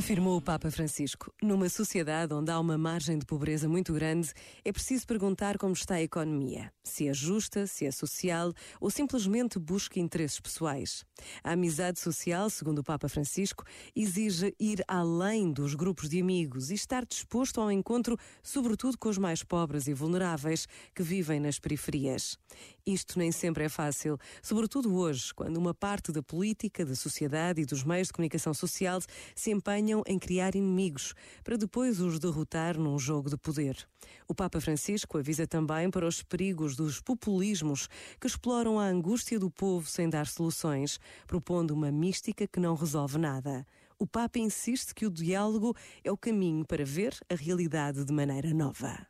Afirmou o Papa Francisco: numa sociedade onde há uma margem de pobreza muito grande, é preciso perguntar como está a economia, se é justa, se é social ou simplesmente busca interesses pessoais. A amizade social, segundo o Papa Francisco, exige ir além dos grupos de amigos e estar disposto ao encontro, sobretudo com os mais pobres e vulneráveis que vivem nas periferias. Isto nem sempre é fácil, sobretudo hoje, quando uma parte da política, da sociedade e dos meios de comunicação social se empenha empenham em criar inimigos para depois os derrotar num jogo de poder. O Papa Francisco avisa também para os perigos dos populismos que exploram a angústia do povo sem dar soluções, propondo uma mística que não resolve nada. O Papa insiste que o diálogo é o caminho para ver a realidade de maneira nova.